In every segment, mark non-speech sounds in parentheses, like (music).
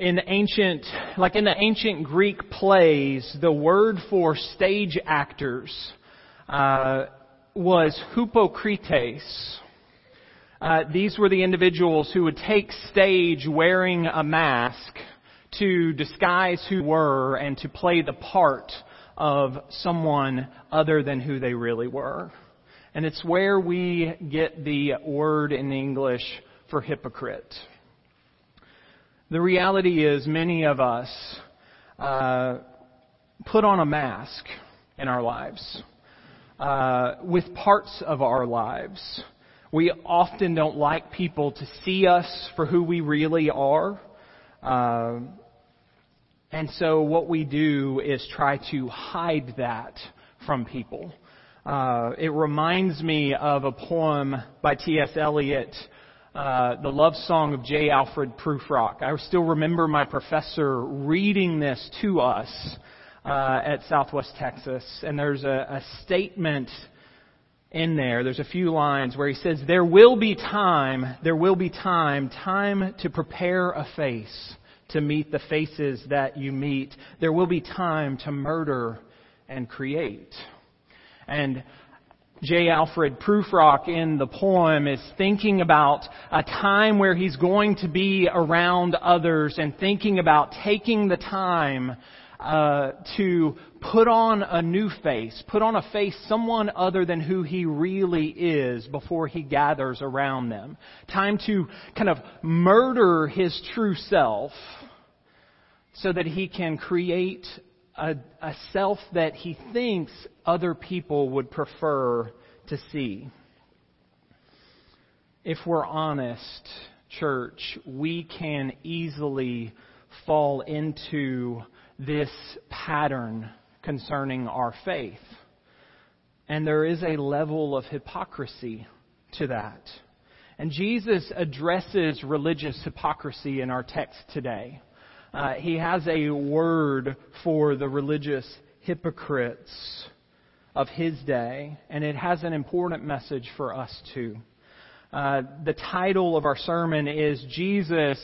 in the ancient, like in the ancient Greek plays, the word for stage actors uh, was hypocrites. Uh, these were the individuals who would take stage wearing a mask to disguise who were and to play the part of someone other than who they really were. And it's where we get the word in English for hypocrite. The reality is, many of us uh, put on a mask in our lives, uh, with parts of our lives. We often don't like people to see us for who we really are. Uh, and so what we do is try to hide that from people. Uh, it reminds me of a poem by T.S. Eliot uh, the love song of J. Alfred Prufrock. I still remember my professor reading this to us uh, at Southwest Texas, and there's a, a statement in there. There's a few lines where he says, "There will be time. There will be time. Time to prepare a face." To meet the faces that you meet. There will be time to murder and create. And J. Alfred Prufrock in the poem is thinking about a time where he's going to be around others and thinking about taking the time uh, to put on a new face, put on a face someone other than who he really is before he gathers around them. Time to kind of murder his true self so that he can create a, a self that he thinks other people would prefer to see. If we're honest, church, we can easily fall into this pattern concerning our faith. And there is a level of hypocrisy to that. And Jesus addresses religious hypocrisy in our text today. Uh, he has a word for the religious hypocrites of his day, and it has an important message for us too. Uh, the title of our sermon is Jesus,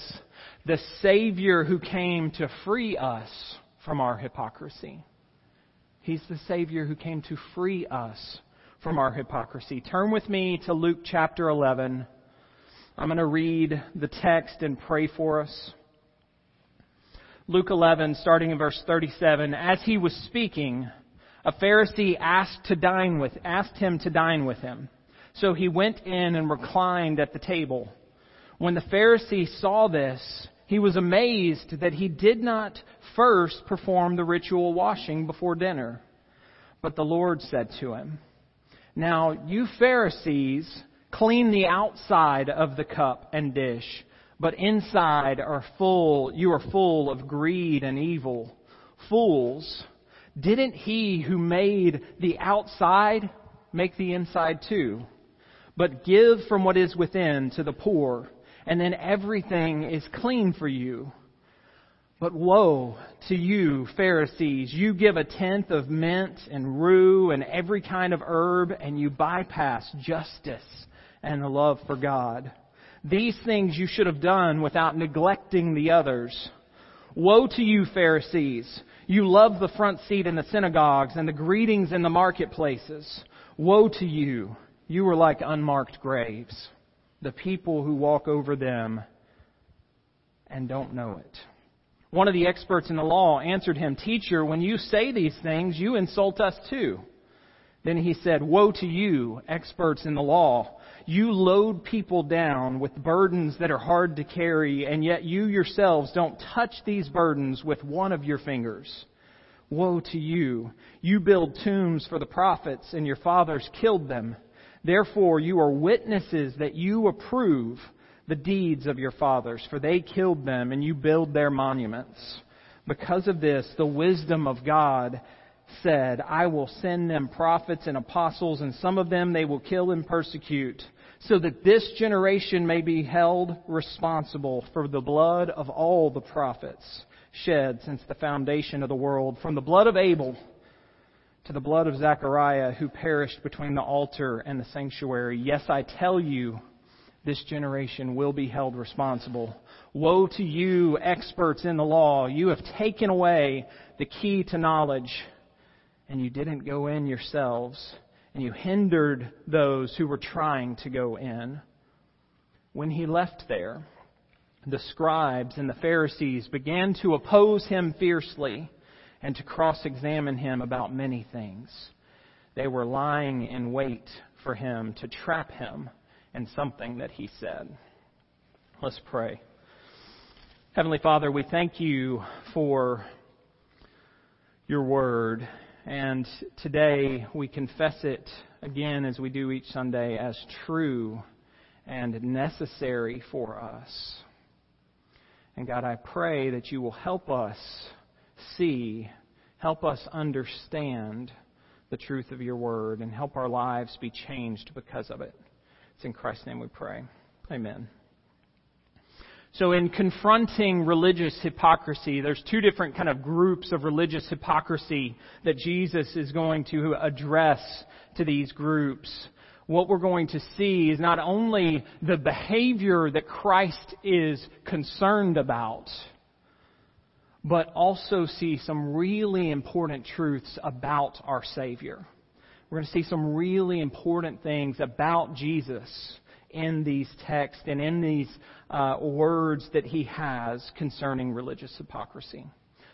the Savior who came to free us from our hypocrisy. He's the Savior who came to free us from our hypocrisy. Turn with me to Luke chapter 11. I'm going to read the text and pray for us. Luke 11, starting in verse 37. As he was speaking, a Pharisee asked to dine with, asked him to dine with him. So he went in and reclined at the table. When the Pharisee saw this, he was amazed that he did not first perform the ritual washing before dinner. But the Lord said to him, Now you Pharisees clean the outside of the cup and dish but inside are full, you are full of greed and evil. Fools, didn't he who made the outside make the inside too? But give from what is within to the poor, and then everything is clean for you. But woe to you, Pharisees! You give a tenth of mint and rue and every kind of herb, and you bypass justice and the love for God. These things you should have done without neglecting the others. Woe to you, Pharisees! You love the front seat in the synagogues and the greetings in the marketplaces. Woe to you! You are like unmarked graves, the people who walk over them and don't know it. One of the experts in the law answered him, Teacher, when you say these things, you insult us too. Then he said, Woe to you, experts in the law! You load people down with burdens that are hard to carry, and yet you yourselves don't touch these burdens with one of your fingers. Woe to you! You build tombs for the prophets, and your fathers killed them. Therefore, you are witnesses that you approve the deeds of your fathers, for they killed them, and you build their monuments. Because of this, the wisdom of God said, I will send them prophets and apostles, and some of them they will kill and persecute so that this generation may be held responsible for the blood of all the prophets shed since the foundation of the world, from the blood of Abel to the blood of Zechariah, who perished between the altar and the sanctuary. Yes, I tell you, this generation will be held responsible. Woe to you, experts in the law. You have taken away the key to knowledge, and you didn't go in yourselves, and you hindered those who were trying to go in. When he left there, the scribes and the Pharisees began to oppose him fiercely and to cross examine him about many things. They were lying in wait for him to trap him in something that he said. Let's pray. Heavenly Father, we thank you for your word. And today we confess it again, as we do each Sunday, as true and necessary for us. And God, I pray that you will help us see, help us understand the truth of your word, and help our lives be changed because of it. It's in Christ's name we pray. Amen. So in confronting religious hypocrisy, there's two different kind of groups of religious hypocrisy that Jesus is going to address to these groups. What we're going to see is not only the behavior that Christ is concerned about, but also see some really important truths about our Savior. We're going to see some really important things about Jesus in these texts and in these uh, words that he has concerning religious hypocrisy.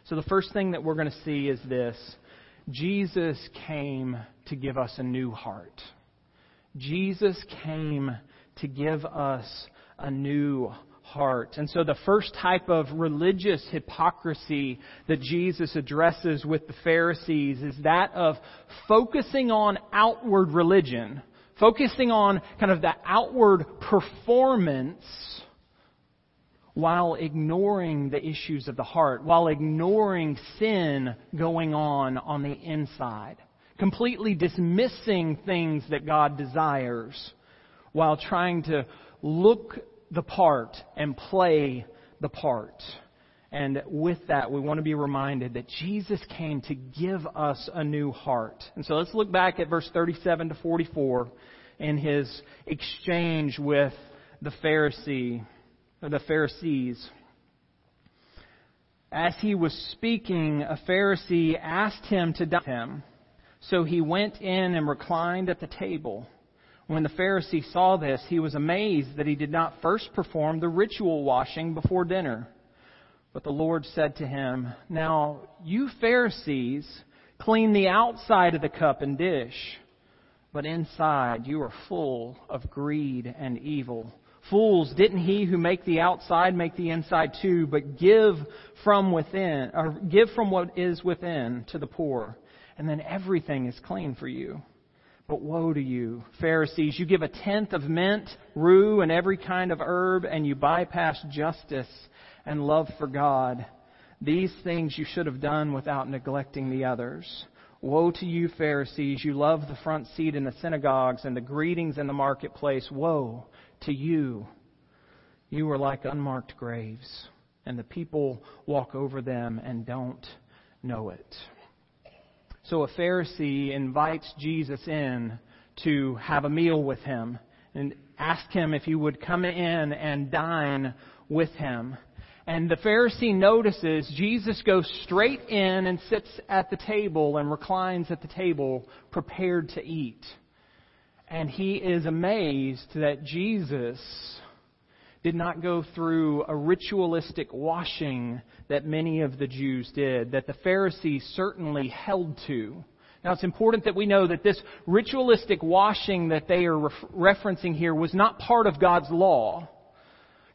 So, the first thing that we're going to see is this Jesus came to give us a new heart. Jesus came to give us a new heart. And so the first type of religious hypocrisy that Jesus addresses with the Pharisees is that of focusing on outward religion, focusing on kind of the outward performance while ignoring the issues of the heart, while ignoring sin going on on the inside, completely dismissing things that God desires while trying to look the part and play the part. And with that, we want to be reminded that Jesus came to give us a new heart. And so let's look back at verse 37 to 44 in his exchange with the Pharisee, the Pharisees. As he was speaking, a Pharisee asked him to dine him. So he went in and reclined at the table. When the Pharisee saw this, he was amazed that he did not first perform the ritual washing before dinner. But the Lord said to him, Now you Pharisees clean the outside of the cup and dish, but inside you are full of greed and evil. Fools, didn't he who make the outside make the inside too, but give from within, or give from what is within to the poor, and then everything is clean for you. But woe to you, Pharisees! You give a tenth of mint, rue, and every kind of herb, and you bypass justice and love for God. These things you should have done without neglecting the others. Woe to you, Pharisees! You love the front seat in the synagogues and the greetings in the marketplace. Woe to you! You are like unmarked graves, and the people walk over them and don't know it. So a Pharisee invites Jesus in to have a meal with him and ask him if he would come in and dine with him. And the Pharisee notices Jesus goes straight in and sits at the table and reclines at the table, prepared to eat. And he is amazed that Jesus did not go through a ritualistic washing that many of the Jews did, that the Pharisees certainly held to. Now it's important that we know that this ritualistic washing that they are referencing here was not part of God's law.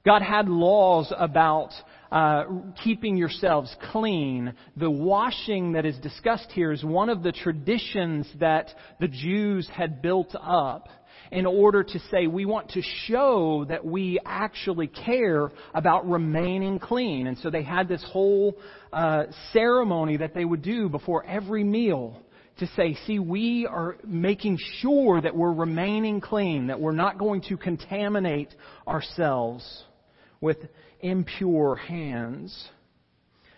God had laws about uh, keeping yourselves clean. The washing that is discussed here is one of the traditions that the Jews had built up in order to say we want to show that we actually care about remaining clean. And so they had this whole uh, ceremony that they would do before every meal to say, see, we are making sure that we're remaining clean, that we're not going to contaminate ourselves with impure hands.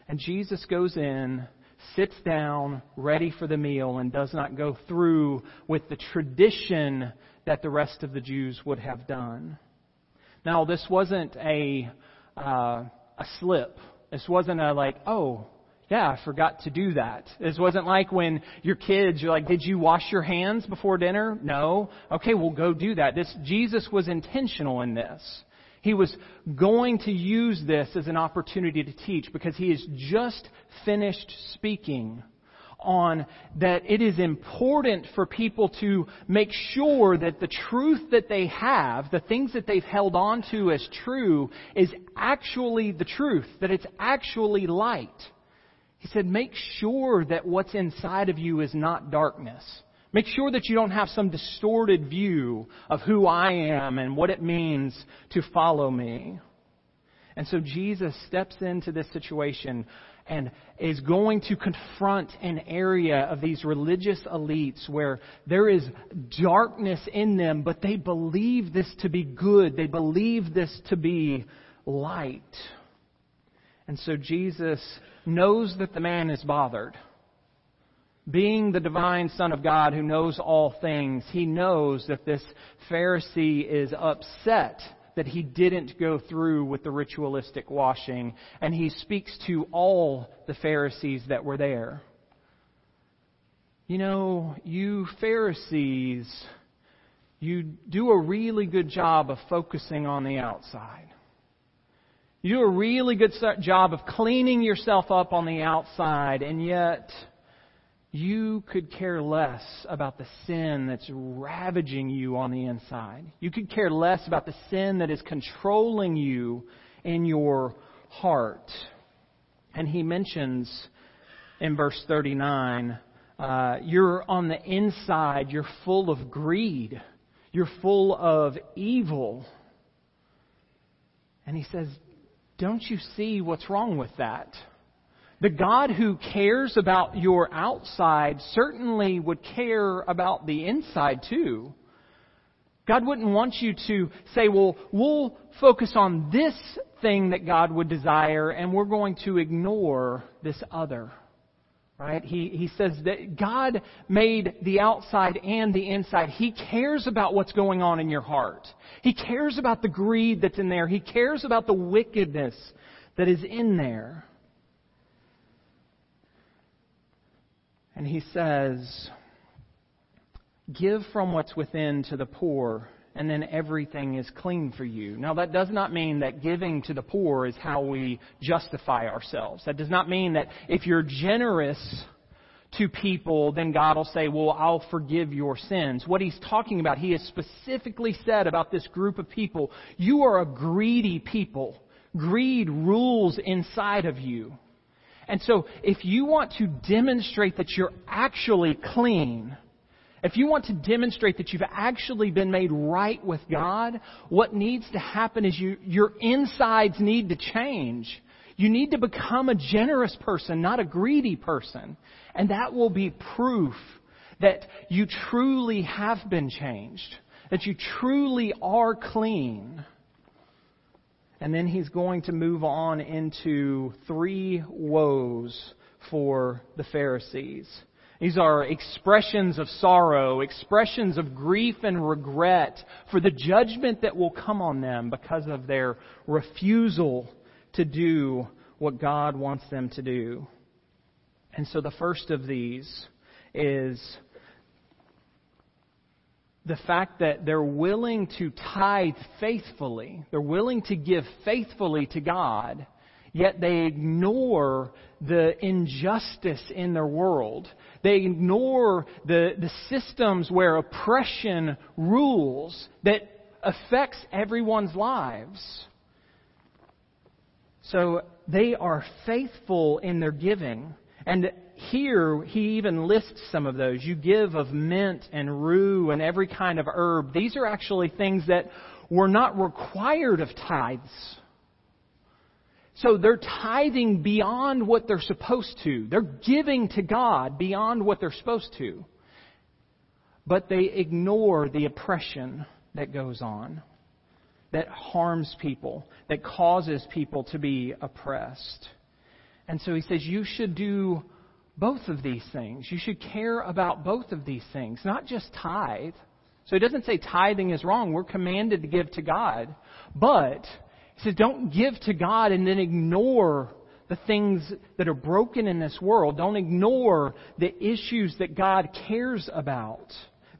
And Jesus goes in sits down, ready for the meal, and does not go through with the tradition that the rest of the Jews would have done. Now, this wasn't a, uh, a slip. This wasn't a like, oh, yeah, I forgot to do that. This wasn't like when your kids, you're like, did you wash your hands before dinner? No. Okay, we'll go do that. This, Jesus was intentional in this. He was going to use this as an opportunity to teach because he has just finished speaking on that it is important for people to make sure that the truth that they have, the things that they've held on to as true, is actually the truth, that it's actually light. He said, make sure that what's inside of you is not darkness. Make sure that you don't have some distorted view of who I am and what it means to follow me. And so Jesus steps into this situation and is going to confront an area of these religious elites where there is darkness in them, but they believe this to be good. They believe this to be light. And so Jesus knows that the man is bothered. Being the divine Son of God who knows all things, he knows that this Pharisee is upset that he didn't go through with the ritualistic washing, and he speaks to all the Pharisees that were there. You know, you Pharisees, you do a really good job of focusing on the outside. You do a really good job of cleaning yourself up on the outside, and yet you could care less about the sin that's ravaging you on the inside. You could care less about the sin that is controlling you in your heart. And he mentions in verse 39 uh, you're on the inside, you're full of greed, you're full of evil. And he says, Don't you see what's wrong with that? The God who cares about your outside certainly would care about the inside too. God wouldn't want you to say, well, we'll focus on this thing that God would desire and we're going to ignore this other. Right? He, he says that God made the outside and the inside. He cares about what's going on in your heart. He cares about the greed that's in there. He cares about the wickedness that is in there. And he says, Give from what's within to the poor, and then everything is clean for you. Now, that does not mean that giving to the poor is how we justify ourselves. That does not mean that if you're generous to people, then God will say, Well, I'll forgive your sins. What he's talking about, he has specifically said about this group of people, You are a greedy people. Greed rules inside of you. And so, if you want to demonstrate that you're actually clean, if you want to demonstrate that you've actually been made right with God, what needs to happen is you, your insides need to change. You need to become a generous person, not a greedy person. And that will be proof that you truly have been changed, that you truly are clean. And then he's going to move on into three woes for the Pharisees. These are expressions of sorrow, expressions of grief and regret for the judgment that will come on them because of their refusal to do what God wants them to do. And so the first of these is the fact that they're willing to tithe faithfully, they're willing to give faithfully to God, yet they ignore the injustice in their world. They ignore the, the systems where oppression rules that affects everyone's lives. So they are faithful in their giving. And here, he even lists some of those. You give of mint and rue and every kind of herb. These are actually things that were not required of tithes. So they're tithing beyond what they're supposed to. They're giving to God beyond what they're supposed to. But they ignore the oppression that goes on, that harms people, that causes people to be oppressed. And so he says, You should do both of these things. You should care about both of these things, not just tithe. So he doesn't say tithing is wrong. We're commanded to give to God. But he says don't give to God and then ignore the things that are broken in this world. Don't ignore the issues that God cares about,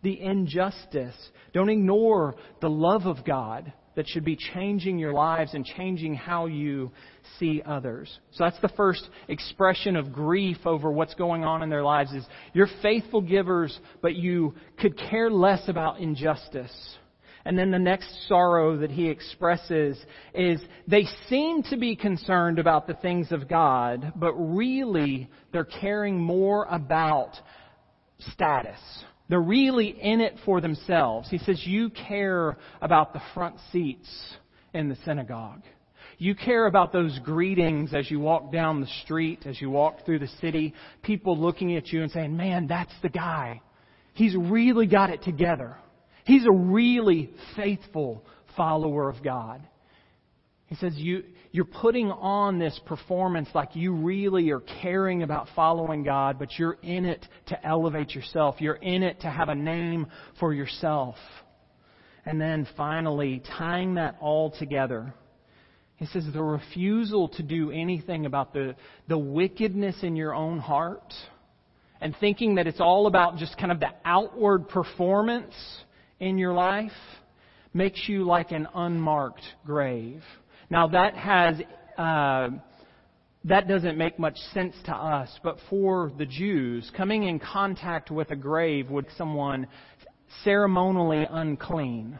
the injustice. Don't ignore the love of God that should be changing your lives and changing how you see others. So that's the first expression of grief over what's going on in their lives is you're faithful givers, but you could care less about injustice. And then the next sorrow that he expresses is they seem to be concerned about the things of God, but really they're caring more about status they're really in it for themselves. He says, You care about the front seats in the synagogue. You care about those greetings as you walk down the street, as you walk through the city, people looking at you and saying, Man, that's the guy. He's really got it together. He's a really faithful follower of God. He says, you, You're putting on this performance like you really are caring about following God, but you're in it to elevate yourself. You're in it to have a name for yourself. And then finally, tying that all together, he says, The refusal to do anything about the, the wickedness in your own heart and thinking that it's all about just kind of the outward performance in your life makes you like an unmarked grave. Now that has uh, that doesn't make much sense to us, but for the Jews, coming in contact with a grave would someone ceremonially unclean,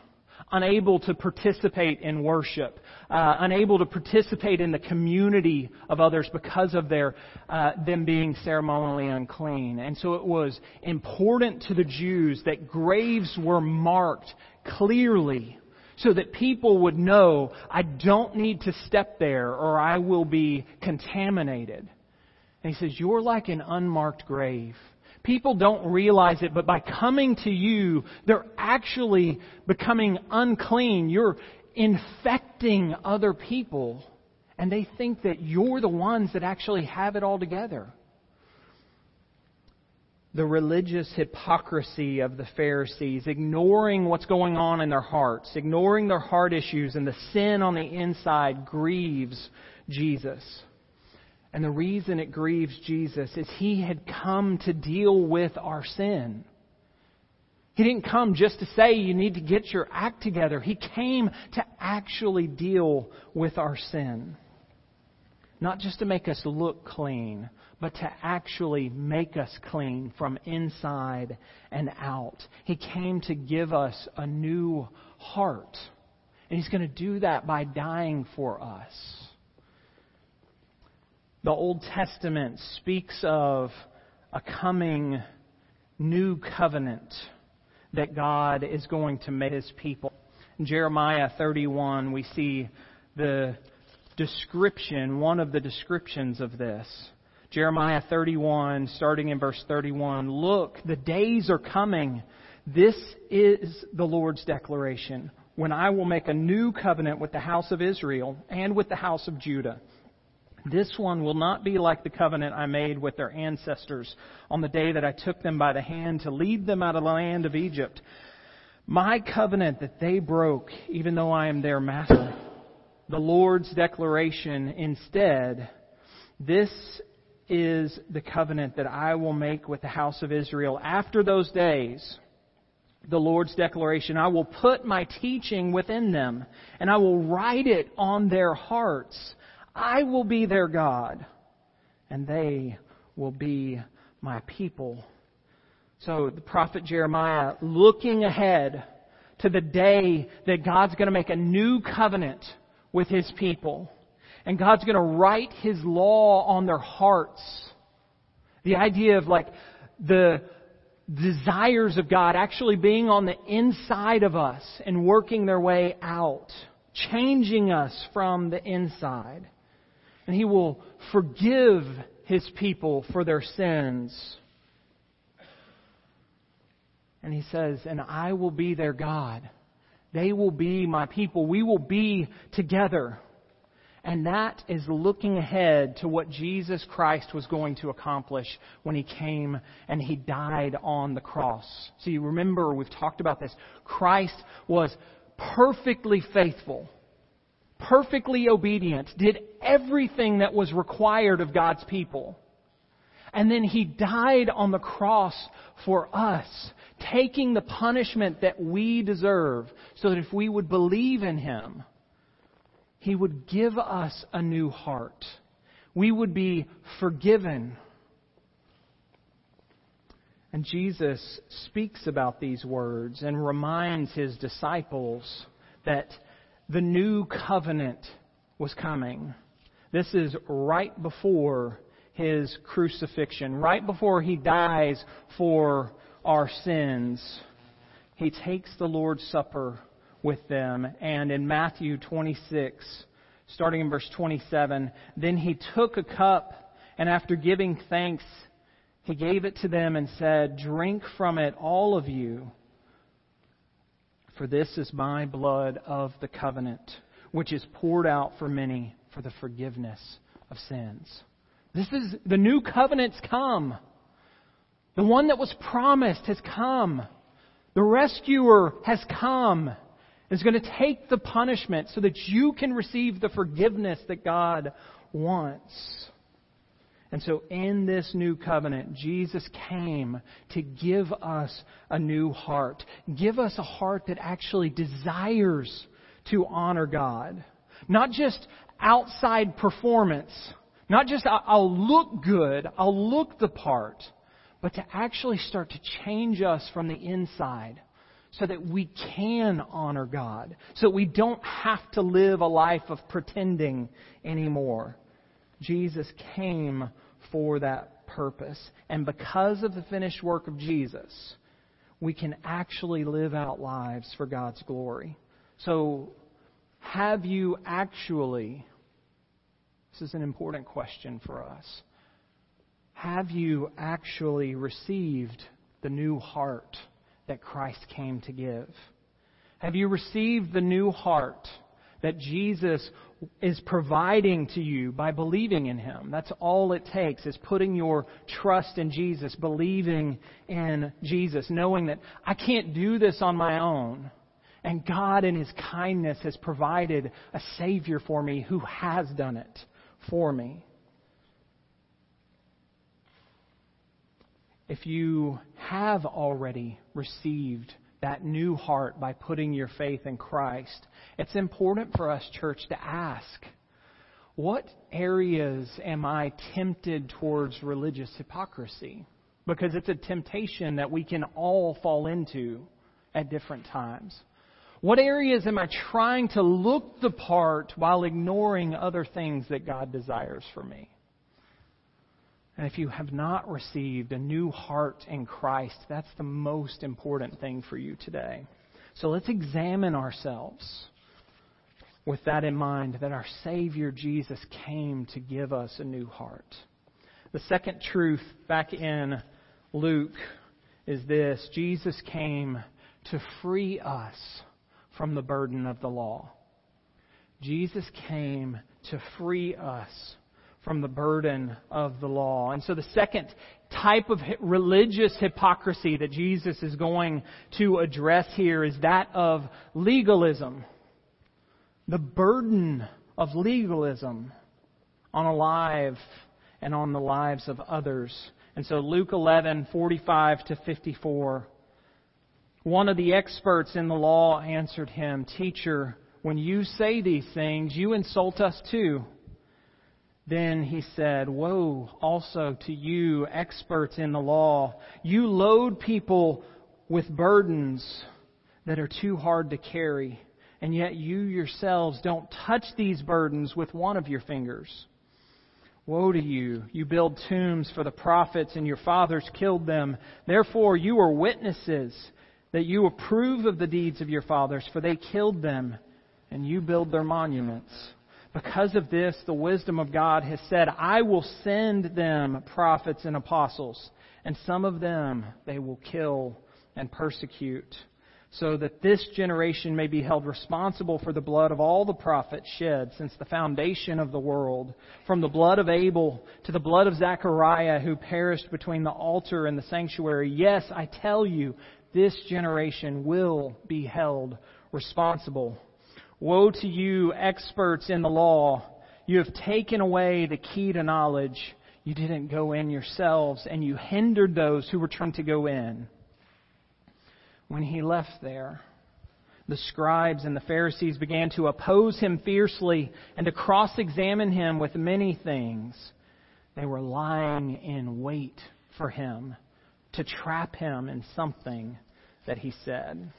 unable to participate in worship, uh, unable to participate in the community of others because of their uh, them being ceremonially unclean. And so it was important to the Jews that graves were marked clearly so that people would know I don't need to step there or I will be contaminated. And he says, You're like an unmarked grave. People don't realize it, but by coming to you, they're actually becoming unclean. You're infecting other people, and they think that you're the ones that actually have it all together the religious hypocrisy of the Pharisees, ignoring what's going on in their hearts, ignoring their heart issues, and the sin on the inside grieves Jesus. And the reason it grieves Jesus is he had come to deal with our sin. He didn't come just to say you need to get your act together. He came to actually deal with our sin. Not just to make us look clean, but to actually make us clean from inside and out. He came to give us a new heart. And He's going to do that by dying for us. The Old Testament speaks of a coming new covenant that God is going to make His people. In Jeremiah 31, we see the description, one of the descriptions of this. Jeremiah 31, starting in verse 31. Look, the days are coming. This is the Lord's declaration when I will make a new covenant with the house of Israel and with the house of Judah. This one will not be like the covenant I made with their ancestors on the day that I took them by the hand to lead them out of the land of Egypt. My covenant that they broke, even though I am their master. The Lord's declaration instead, this is the covenant that I will make with the house of Israel after those days. The Lord's declaration, I will put my teaching within them, and I will write it on their hearts. I will be their God, and they will be my people. So the prophet Jeremiah, looking ahead to the day that God's going to make a new covenant with his people and God's going to write His law on their hearts. The idea of like the desires of God actually being on the inside of us and working their way out, changing us from the inside. And He will forgive His people for their sins. And He says, and I will be their God. They will be my people. We will be together. And that is looking ahead to what Jesus Christ was going to accomplish when he came and he died on the cross. So you remember, we've talked about this. Christ was perfectly faithful, perfectly obedient, did everything that was required of God's people. And then he died on the cross for us, taking the punishment that we deserve, so that if we would believe in him, he would give us a new heart. We would be forgiven. And Jesus speaks about these words and reminds his disciples that the new covenant was coming. This is right before his crucifixion, right before he dies for our sins. He takes the Lord's Supper with them. And in Matthew 26, starting in verse 27, then he took a cup, and after giving thanks, he gave it to them and said, Drink from it, all of you, for this is my blood of the covenant, which is poured out for many for the forgiveness of sins. This is the new covenant's come. The one that was promised has come. The rescuer has come is going to take the punishment so that you can receive the forgiveness that God wants. And so, in this new covenant, Jesus came to give us a new heart. Give us a heart that actually desires to honor God. Not just outside performance. Not just, I'll look good, I'll look the part. But to actually start to change us from the inside so that we can honor God, so that we don't have to live a life of pretending anymore. Jesus came for that purpose. And because of the finished work of Jesus, we can actually live out lives for God's glory. So, have you actually, this is an important question for us, have you actually received the new heart? That Christ came to give? Have you received the new heart that Jesus is providing to you by believing in Him? That's all it takes is putting your trust in Jesus, believing in Jesus, knowing that I can't do this on my own. And God, in His kindness, has provided a Savior for me who has done it for me. If you have already received that new heart by putting your faith in Christ, it's important for us, church, to ask what areas am I tempted towards religious hypocrisy? Because it's a temptation that we can all fall into at different times. What areas am I trying to look the part while ignoring other things that God desires for me? And if you have not received a new heart in Christ, that's the most important thing for you today. So let's examine ourselves with that in mind that our Savior Jesus came to give us a new heart. The second truth back in Luke is this Jesus came to free us from the burden of the law. Jesus came to free us from the burden of the law. And so the second type of religious hypocrisy that Jesus is going to address here is that of legalism. The burden of legalism on a life and on the lives of others. And so Luke 11, 45 to 54. One of the experts in the law answered him, Teacher, when you say these things, you insult us too. Then he said, Woe also to you, experts in the law. You load people with burdens that are too hard to carry, and yet you yourselves don't touch these burdens with one of your fingers. Woe to you! You build tombs for the prophets, and your fathers killed them. Therefore, you are witnesses that you approve of the deeds of your fathers, for they killed them, and you build their monuments. Because of this, the wisdom of God has said, I will send them prophets and apostles, and some of them they will kill and persecute. so that this generation may be held responsible for the blood of all the prophets shed since the foundation of the world, from the blood of Abel to the blood of Zechariah who perished between the altar and the sanctuary. Yes, I tell you, this generation will be held responsible. Woe to you, experts in the law! You have taken away the key to knowledge. You didn't go in yourselves, and you hindered those who were trying to go in when he left there, the scribes and the Pharisees began to oppose him fiercely and to cross examine him with many things. They were lying in wait for him to trap him in something that he said.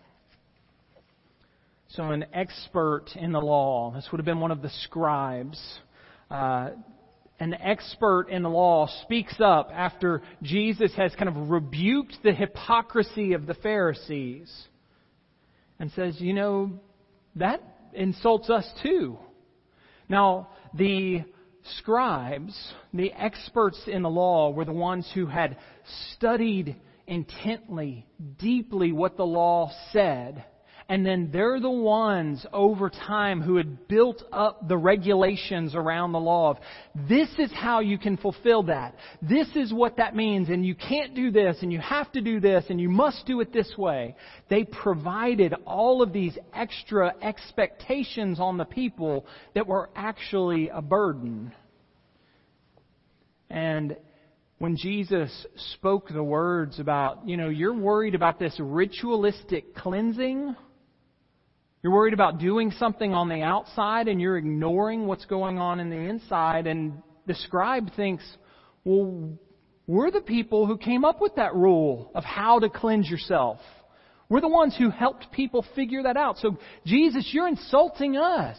So, an expert in the law, this would have been one of the scribes, uh, an expert in the law speaks up after Jesus has kind of rebuked the hypocrisy of the Pharisees and says, you know, that insults us too. Now, the scribes, the experts in the law, were the ones who had studied intently, deeply what the law said and then they're the ones over time who had built up the regulations around the law of this is how you can fulfill that. This is what that means, and you can't do this, and you have to do this, and you must do it this way. They provided all of these extra expectations on the people that were actually a burden. And when Jesus spoke the words about, you know, you're worried about this ritualistic cleansing you're worried about doing something on the outside and you're ignoring what's going on in the inside. And the scribe thinks, well, we're the people who came up with that rule of how to cleanse yourself. We're the ones who helped people figure that out. So, Jesus, you're insulting us.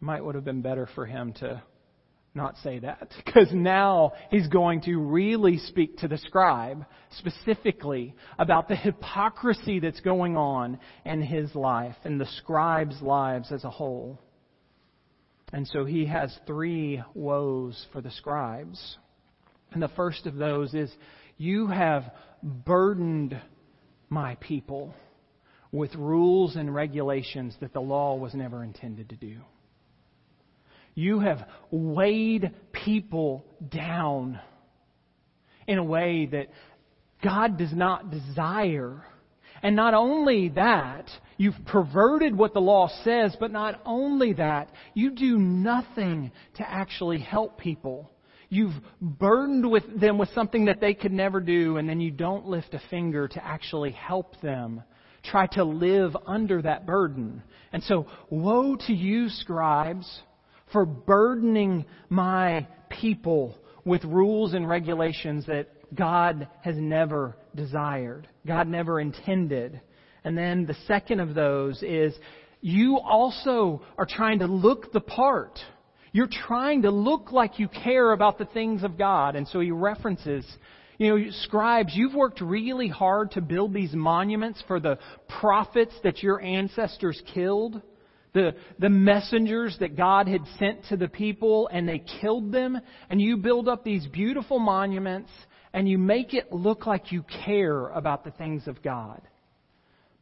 Might would have been better for him to not say that (laughs) because now he's going to really speak to the scribe specifically about the hypocrisy that's going on in his life and the scribe's lives as a whole. And so he has three woes for the scribes. And the first of those is, You have burdened my people with rules and regulations that the law was never intended to do. You have weighed people down in a way that God does not desire. And not only that, you've perverted what the law says, but not only that, you do nothing to actually help people. You've burdened with them with something that they could never do, and then you don't lift a finger to actually help them try to live under that burden. And so, woe to you, scribes, for burdening my people with rules and regulations that God has never desired, God never intended. And then the second of those is you also are trying to look the part. You're trying to look like you care about the things of God. And so he references, you know, scribes, you've worked really hard to build these monuments for the prophets that your ancestors killed the, the messengers that God had sent to the people and they killed them, and you build up these beautiful monuments and you make it look like you care about the things of God.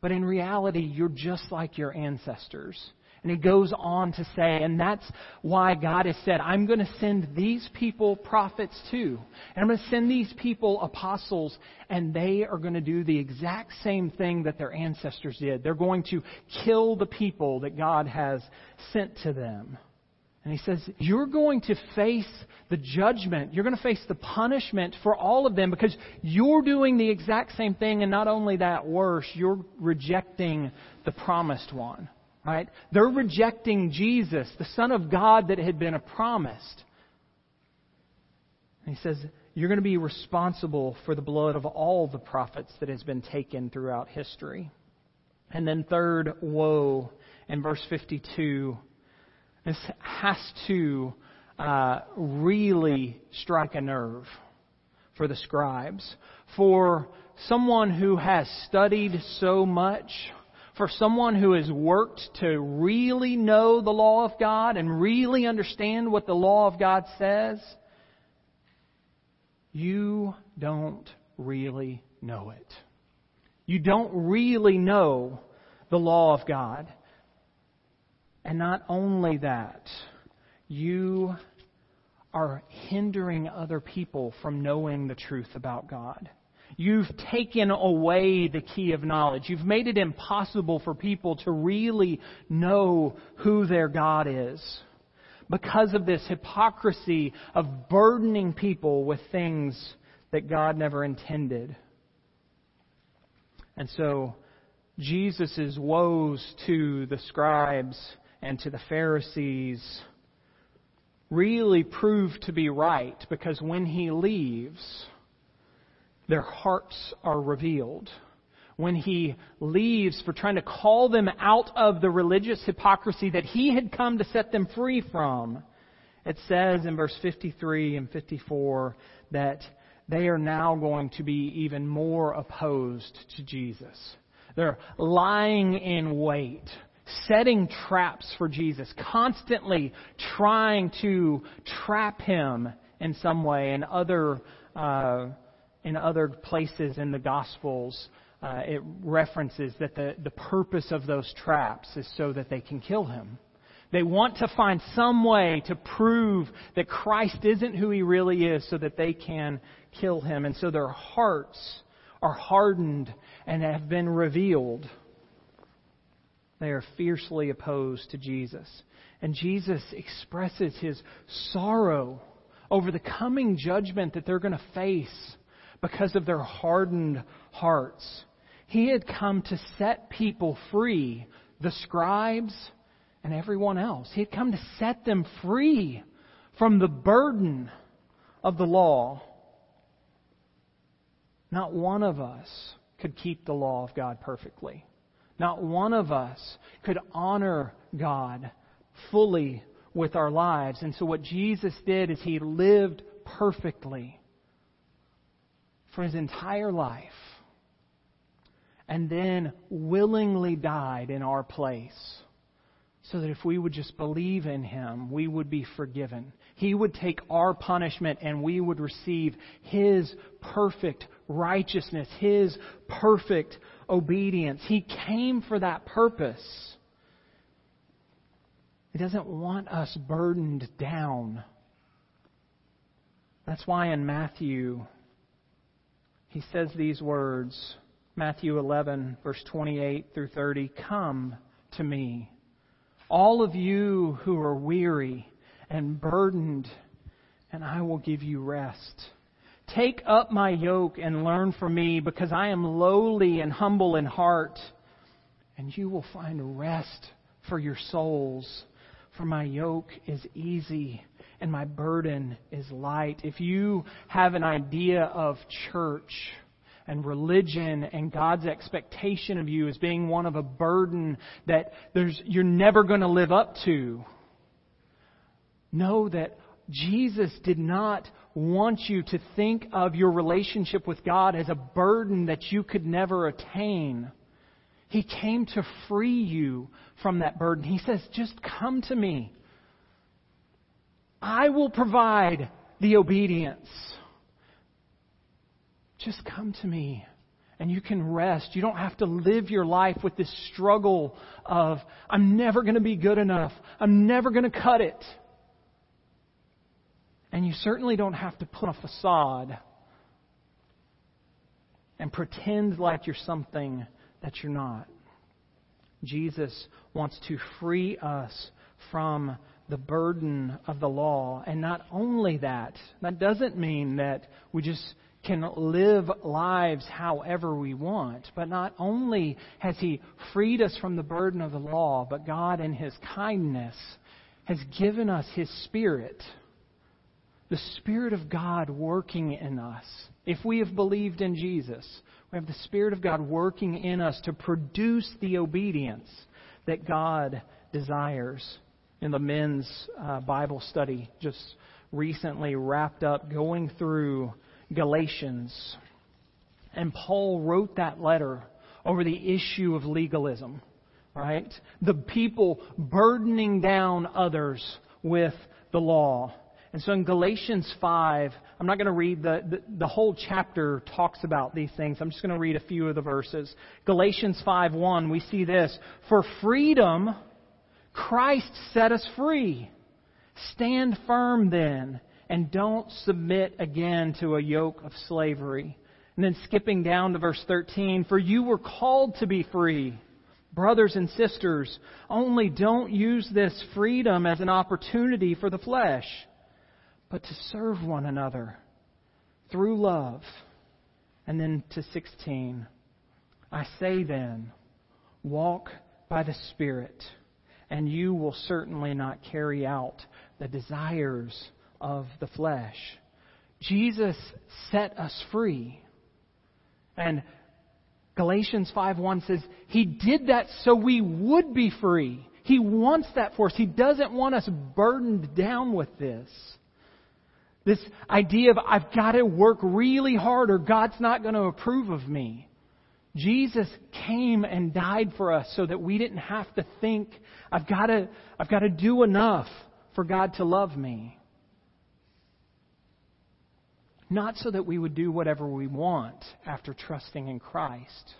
But in reality, you're just like your ancestors. And he goes on to say, and that's why God has said, I'm going to send these people prophets too. And I'm going to send these people apostles, and they are going to do the exact same thing that their ancestors did. They're going to kill the people that God has sent to them. And he says, You're going to face the judgment. You're going to face the punishment for all of them because you're doing the exact same thing, and not only that, worse, you're rejecting the promised one. Right? They're rejecting Jesus, the Son of God that had been promised. And he says, You're going to be responsible for the blood of all the prophets that has been taken throughout history. And then, third, woe in verse 52. This has to uh, really strike a nerve for the scribes. For someone who has studied so much, for someone who has worked to really know the law of God and really understand what the law of God says, you don't really know it. You don't really know the law of God. And not only that, you are hindering other people from knowing the truth about God. You've taken away the key of knowledge. You've made it impossible for people to really know who their God is because of this hypocrisy of burdening people with things that God never intended. And so, Jesus' woes to the scribes and to the Pharisees really prove to be right because when he leaves, their hearts are revealed. When he leaves for trying to call them out of the religious hypocrisy that he had come to set them free from, it says in verse 53 and 54 that they are now going to be even more opposed to Jesus. They're lying in wait, setting traps for Jesus, constantly trying to trap him in some way. and other, uh, in other places in the Gospels, uh, it references that the, the purpose of those traps is so that they can kill him. They want to find some way to prove that Christ isn't who he really is so that they can kill him. And so their hearts are hardened and have been revealed. They are fiercely opposed to Jesus. And Jesus expresses his sorrow over the coming judgment that they're going to face because of their hardened hearts. He had come to set people free, the scribes and everyone else. He had come to set them free from the burden of the law. Not one of us could keep the law of God perfectly. Not one of us could honor God fully with our lives. And so what Jesus did is he lived perfectly for his entire life and then willingly died in our place so that if we would just believe in him, we would be forgiven. He would take our punishment and we would receive his perfect righteousness, his perfect obedience. He came for that purpose. He doesn't want us burdened down. That's why in Matthew, he says these words Matthew 11, verse 28 through 30 Come to me all of you who are weary and burdened, and I will give you rest. Take up my yoke and learn from me, because I am lowly and humble in heart, and you will find rest for your souls. For my yoke is easy and my burden is light. If you have an idea of church, and religion and God's expectation of you as being one of a burden that there's, you're never going to live up to. Know that Jesus did not want you to think of your relationship with God as a burden that you could never attain. He came to free you from that burden. He says, just come to me. I will provide the obedience. Just come to me and you can rest. You don't have to live your life with this struggle of, I'm never going to be good enough. I'm never going to cut it. And you certainly don't have to put a facade and pretend like you're something that you're not. Jesus wants to free us from the burden of the law. And not only that, that doesn't mean that we just can live lives however we want. But not only has He freed us from the burden of the law, but God, in His kindness, has given us His Spirit. The Spirit of God working in us. If we have believed in Jesus, we have the Spirit of God working in us to produce the obedience that God desires. In the men's uh, Bible study, just recently wrapped up going through Galatians. And Paul wrote that letter over the issue of legalism, right? The people burdening down others with the law. And so in Galatians 5, I'm not going to read the, the, the, whole chapter talks about these things. I'm just going to read a few of the verses. Galatians 5 1, we see this. For freedom, Christ set us free. Stand firm then, and don't submit again to a yoke of slavery. And then skipping down to verse 13, for you were called to be free. Brothers and sisters, only don't use this freedom as an opportunity for the flesh, but to serve one another through love. And then to 16, I say then, walk by the Spirit, and you will certainly not carry out the desires of the flesh. Jesus set us free. And Galatians 5:1 says he did that so we would be free. He wants that for us. He doesn't want us burdened down with this. This idea of I've got to work really hard or God's not going to approve of me. Jesus came and died for us so that we didn't have to think I've got to I've got to do enough for God to love me. Not so that we would do whatever we want after trusting in Christ,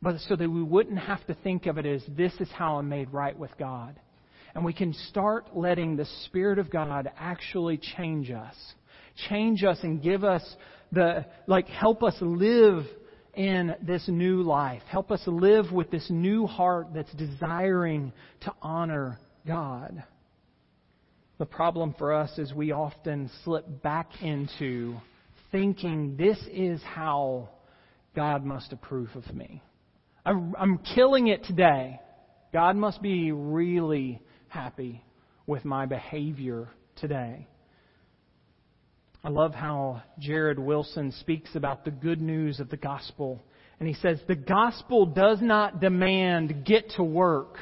but so that we wouldn't have to think of it as this is how I'm made right with God. And we can start letting the Spirit of God actually change us. Change us and give us the, like, help us live in this new life. Help us live with this new heart that's desiring to honor God. The problem for us is we often slip back into thinking this is how God must approve of me. I'm, killing it today. God must be really happy with my behavior today. I love how Jared Wilson speaks about the good news of the gospel. And he says, The gospel does not demand get to work,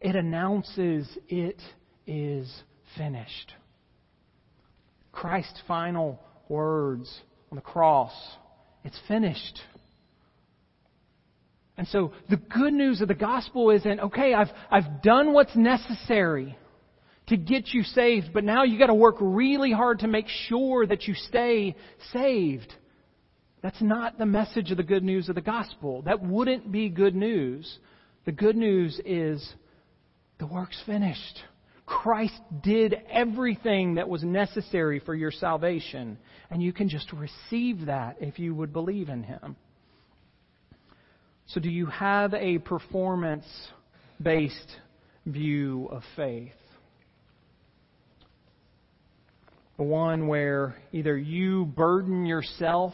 it announces it is finished. Christ's final words on the cross it's finished. And so the good news of the gospel isn't, okay, I've, I've done what's necessary to get you saved, but now you got to work really hard to make sure that you stay saved. That's not the message of the good news of the gospel. That wouldn't be good news. The good news is the work's finished. Christ did everything that was necessary for your salvation, and you can just receive that if you would believe in Him. So, do you have a performance based view of faith? The one where either you burden yourself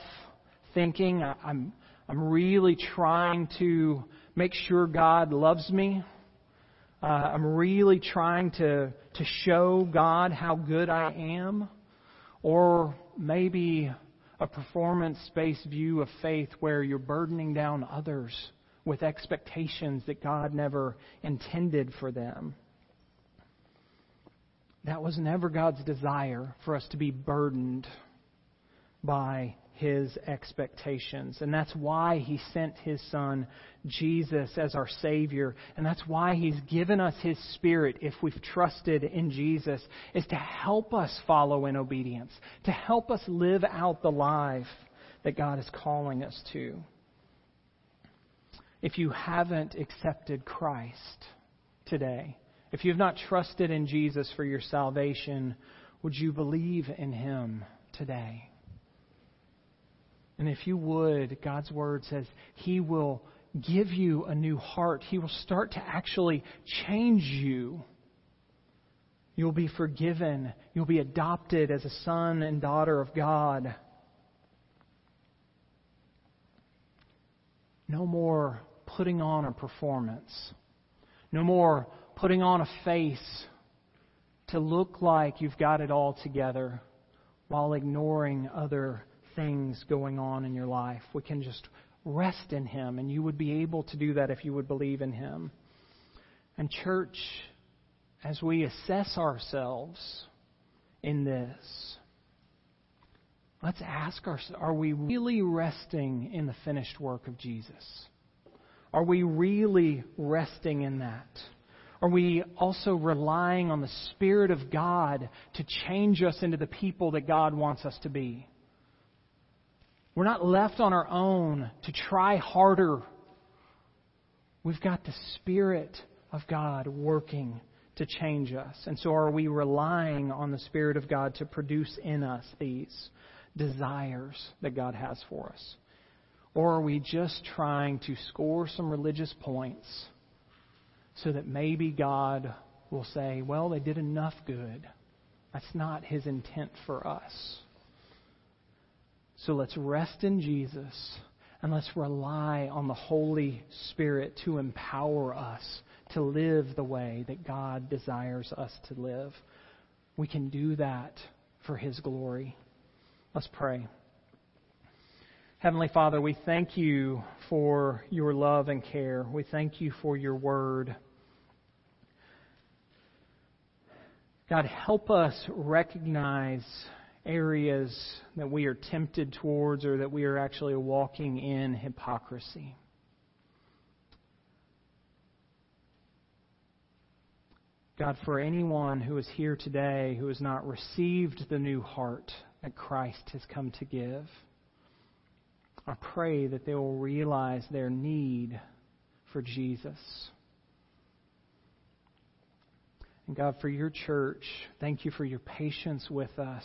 thinking, I'm, I'm really trying to make sure God loves me uh, I'm really trying to, to show God how good I am. Or maybe a performance based view of faith where you're burdening down others with expectations that God never intended for them. That was never God's desire for us to be burdened by his expectations. And that's why he sent his son, Jesus, as our Savior. And that's why he's given us his Spirit, if we've trusted in Jesus, is to help us follow in obedience, to help us live out the life that God is calling us to. If you haven't accepted Christ today, if you have not trusted in Jesus for your salvation, would you believe in him today? And if you would, God's Word says He will give you a new heart. He will start to actually change you. You'll be forgiven. You'll be adopted as a son and daughter of God. No more putting on a performance. No more putting on a face to look like you've got it all together while ignoring other things going on in your life. We can just rest in Him, and you would be able to do that if you would believe in Him. And, church, as we assess ourselves in this, let's ask ourselves are we really resting in the finished work of Jesus? Are we really resting in that? Are we also relying on the Spirit of God to change us into the people that God wants us to be? We're not left on our own to try harder. We've got the Spirit of God working to change us. And so are we relying on the Spirit of God to produce in us these desires that God has for us? Or are we just trying to score some religious points so that maybe God will say, well, they did enough good? That's not His intent for us. So let's rest in Jesus and let's rely on the Holy Spirit to empower us to live the way that God desires us to live. We can do that for His glory. Let's pray. Heavenly Father, we thank you for your love and care. We thank you for your word. God, help us recognize areas that we are tempted towards or that we are actually walking in hypocrisy. God, for anyone who is here today who has not received the new heart that Christ has come to give, I pray that they will realize their need for Jesus. And God, for your church, thank you for your patience with us.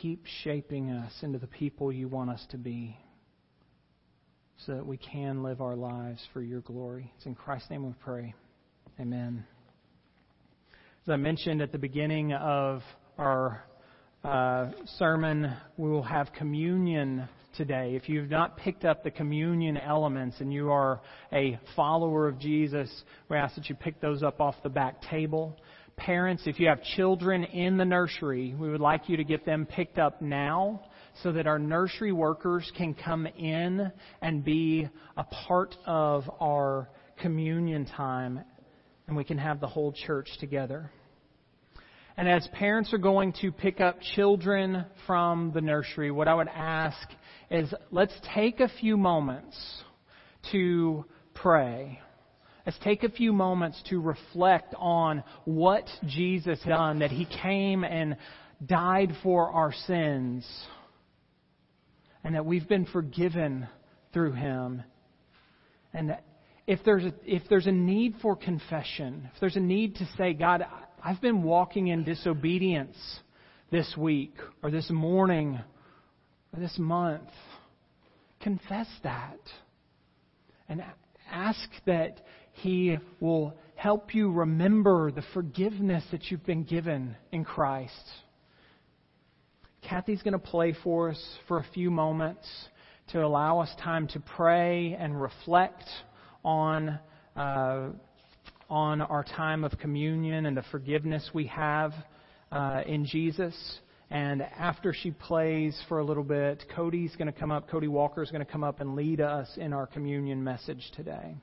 Keep shaping us into the people you want us to be so that we can live our lives for your glory. It's in Christ's name we pray. Amen. As I mentioned at the beginning of our uh, sermon, we will have communion today. If you've not picked up the communion elements and you are a follower of Jesus, we ask that you pick those up off the back table. Parents, if you have children in the nursery, we would like you to get them picked up now so that our nursery workers can come in and be a part of our communion time and we can have the whole church together. And as parents are going to pick up children from the nursery, what I would ask is let's take a few moments to pray. Let's take a few moments to reflect on what Jesus done, that He came and died for our sins, and that we've been forgiven through Him. And if there's, a, if there's a need for confession, if there's a need to say, God, I've been walking in disobedience this week or this morning or this month, confess that. And ask that He will help you remember the forgiveness that you've been given in Christ. Kathy's going to play for us for a few moments to allow us time to pray and reflect on, uh, on our time of communion and the forgiveness we have uh, in Jesus. And after she plays for a little bit, Cody's going to come up, Cody Walker is going to come up and lead us in our communion message today.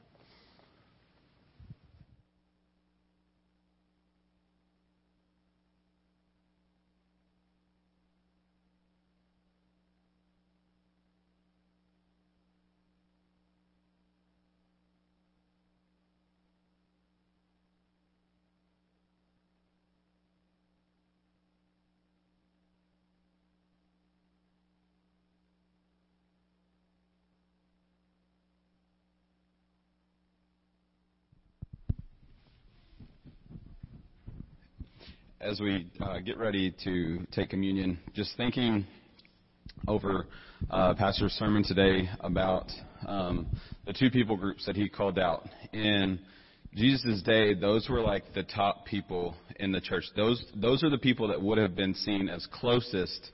As we uh, get ready to take communion, just thinking over uh, Pastor's sermon today about um, the two people groups that he called out. In Jesus' day, those were like the top people in the church. Those, those are the people that would have been seen as closest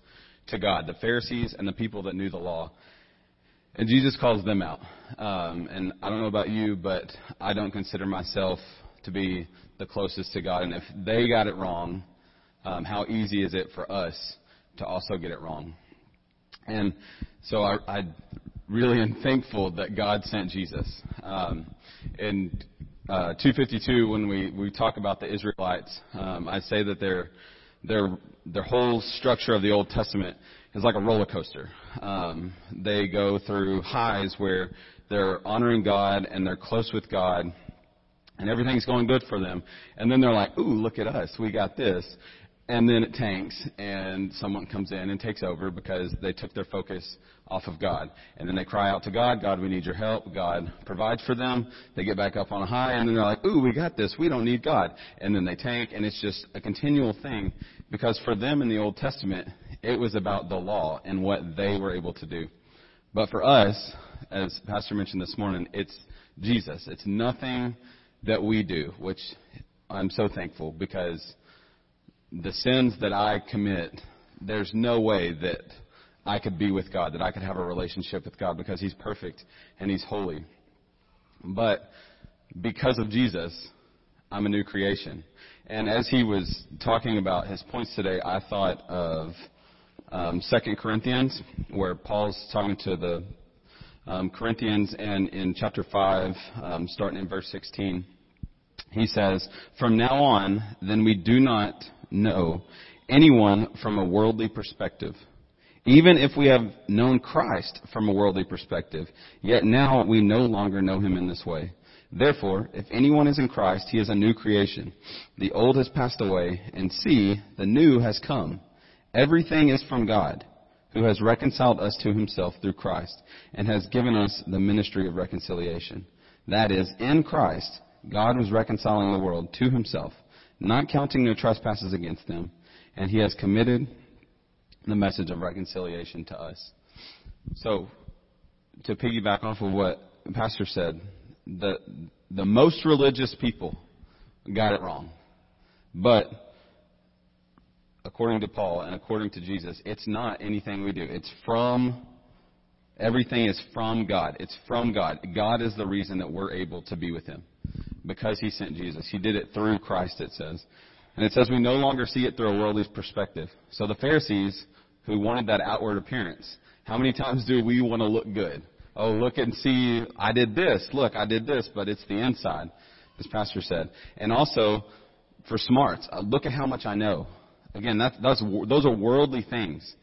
to God, the Pharisees and the people that knew the law. And Jesus calls them out. Um, and I don't know about you, but I don't consider myself to be the closest to God. And if they got it wrong, um, how easy is it for us to also get it wrong? And so I, I really am thankful that God sent Jesus. Um, in uh, 252, when we, we talk about the Israelites, um, I say that their their their whole structure of the Old Testament is like a roller coaster. Um, they go through highs where they're honoring God and they're close with God, and everything's going good for them. And then they're like, ooh, look at us. We got this. And then it tanks and someone comes in and takes over because they took their focus off of God. And then they cry out to God, God, we need your help. God provides for them. They get back up on a high and then they're like, ooh, we got this. We don't need God. And then they tank and it's just a continual thing because for them in the Old Testament, it was about the law and what they were able to do. But for us, as Pastor mentioned this morning, it's Jesus. It's nothing that we do, which I'm so thankful because the sins that I commit, there's no way that I could be with God, that I could have a relationship with God because He's perfect and He's holy. But because of Jesus, I'm a new creation. And as he was talking about his points today, I thought of um, 2 Corinthians, where Paul's talking to the um, Corinthians, and in chapter 5, um, starting in verse 16, he says, From now on, then we do not know anyone from a worldly perspective. Even if we have known Christ from a worldly perspective, yet now we no longer know him in this way. Therefore, if anyone is in Christ, he is a new creation. The old has passed away, and see, the new has come. Everything is from God, who has reconciled us to himself through Christ, and has given us the ministry of reconciliation. That is, in Christ, God was reconciling the world to himself, not counting their trespasses against them, and he has committed the message of reconciliation to us. So, to piggyback off of what Pastor said, the, the most religious people got it wrong. But according to Paul and according to Jesus, it's not anything we do. It's from, everything is from God. It's from God. God is the reason that we're able to be with Him. Because He sent Jesus. He did it through Christ, it says. And it says we no longer see it through a worldly perspective. So the Pharisees, who wanted that outward appearance, how many times do we want to look good? Oh, look and see, I did this. Look, I did this, but it's the inside, as Pastor said. And also, for smarts, uh, look at how much I know. Again, that's, that's, those are worldly things.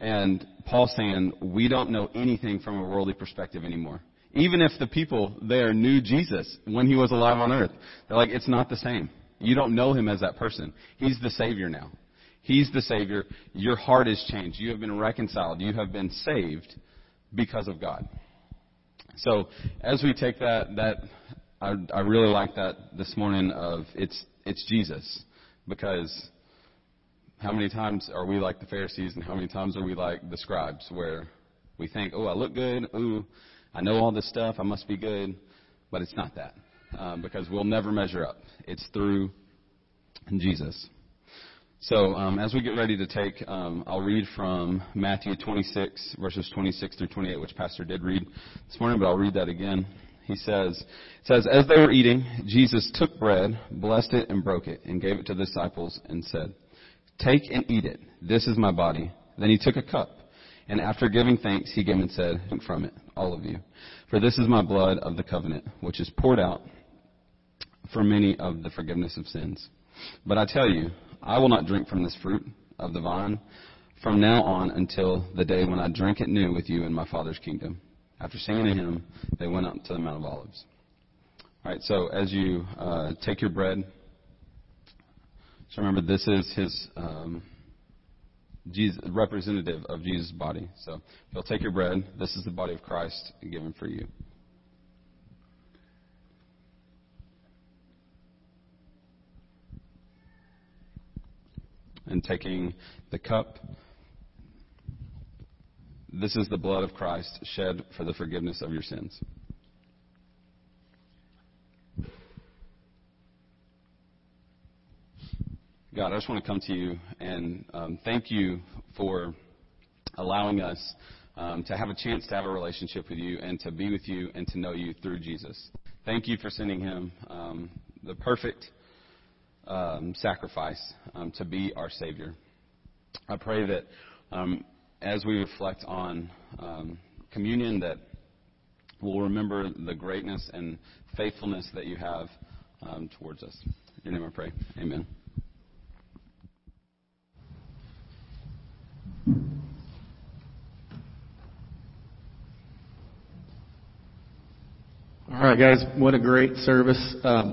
And Paul's saying, we don't know anything from a worldly perspective anymore. Even if the people there knew Jesus when he was alive on earth, they're like, it's not the same. You don't know him as that person. He's the Savior now. He's the Savior. Your heart is changed. You have been reconciled. You have been saved because of God. So as we take that, that I, I really like that this morning of it's it's Jesus because how many times are we like the Pharisees and how many times are we like the scribes where we think, oh, I look good, ooh, I know all this stuff, I must be good, but it's not that um, because we'll never measure up. It's through Jesus. So um, as we get ready to take, um, I'll read from Matthew 26, verses 26 through 28, which Pastor did read this morning, but I'll read that again. He says, it says, As they were eating, Jesus took bread, blessed it, and broke it, and gave it to the disciples, and said, Take and eat it. This is my body. Then he took a cup, and after giving thanks, he gave and said, Drink from it, all of you. For this is my blood of the covenant, which is poured out for many of the forgiveness of sins. But I tell you, I will not drink from this fruit of the vine from now on until the day when I drink it new with you in my Father's kingdom. After singing a hymn, they went up to the Mount of Olives. All right, so as you uh, take your bread, so remember this is his um, Jesus, representative of Jesus' body. So if you'll take your bread, this is the body of Christ given for you. and taking the cup. This is the blood of Christ shed for the forgiveness of your sins. God, I just want to come to you and um, thank you for allowing us um, to have a chance to have a relationship with you and to be with you and to know you through Jesus. Thank you for sending him, um, the perfect um, sacrifice um, to be our Savior. I pray that um, as we reflect on communion, that we'll remember the greatness and faithfulness that you have towards us. In your name I pray. Amen. All right, guys, what a great service. Um,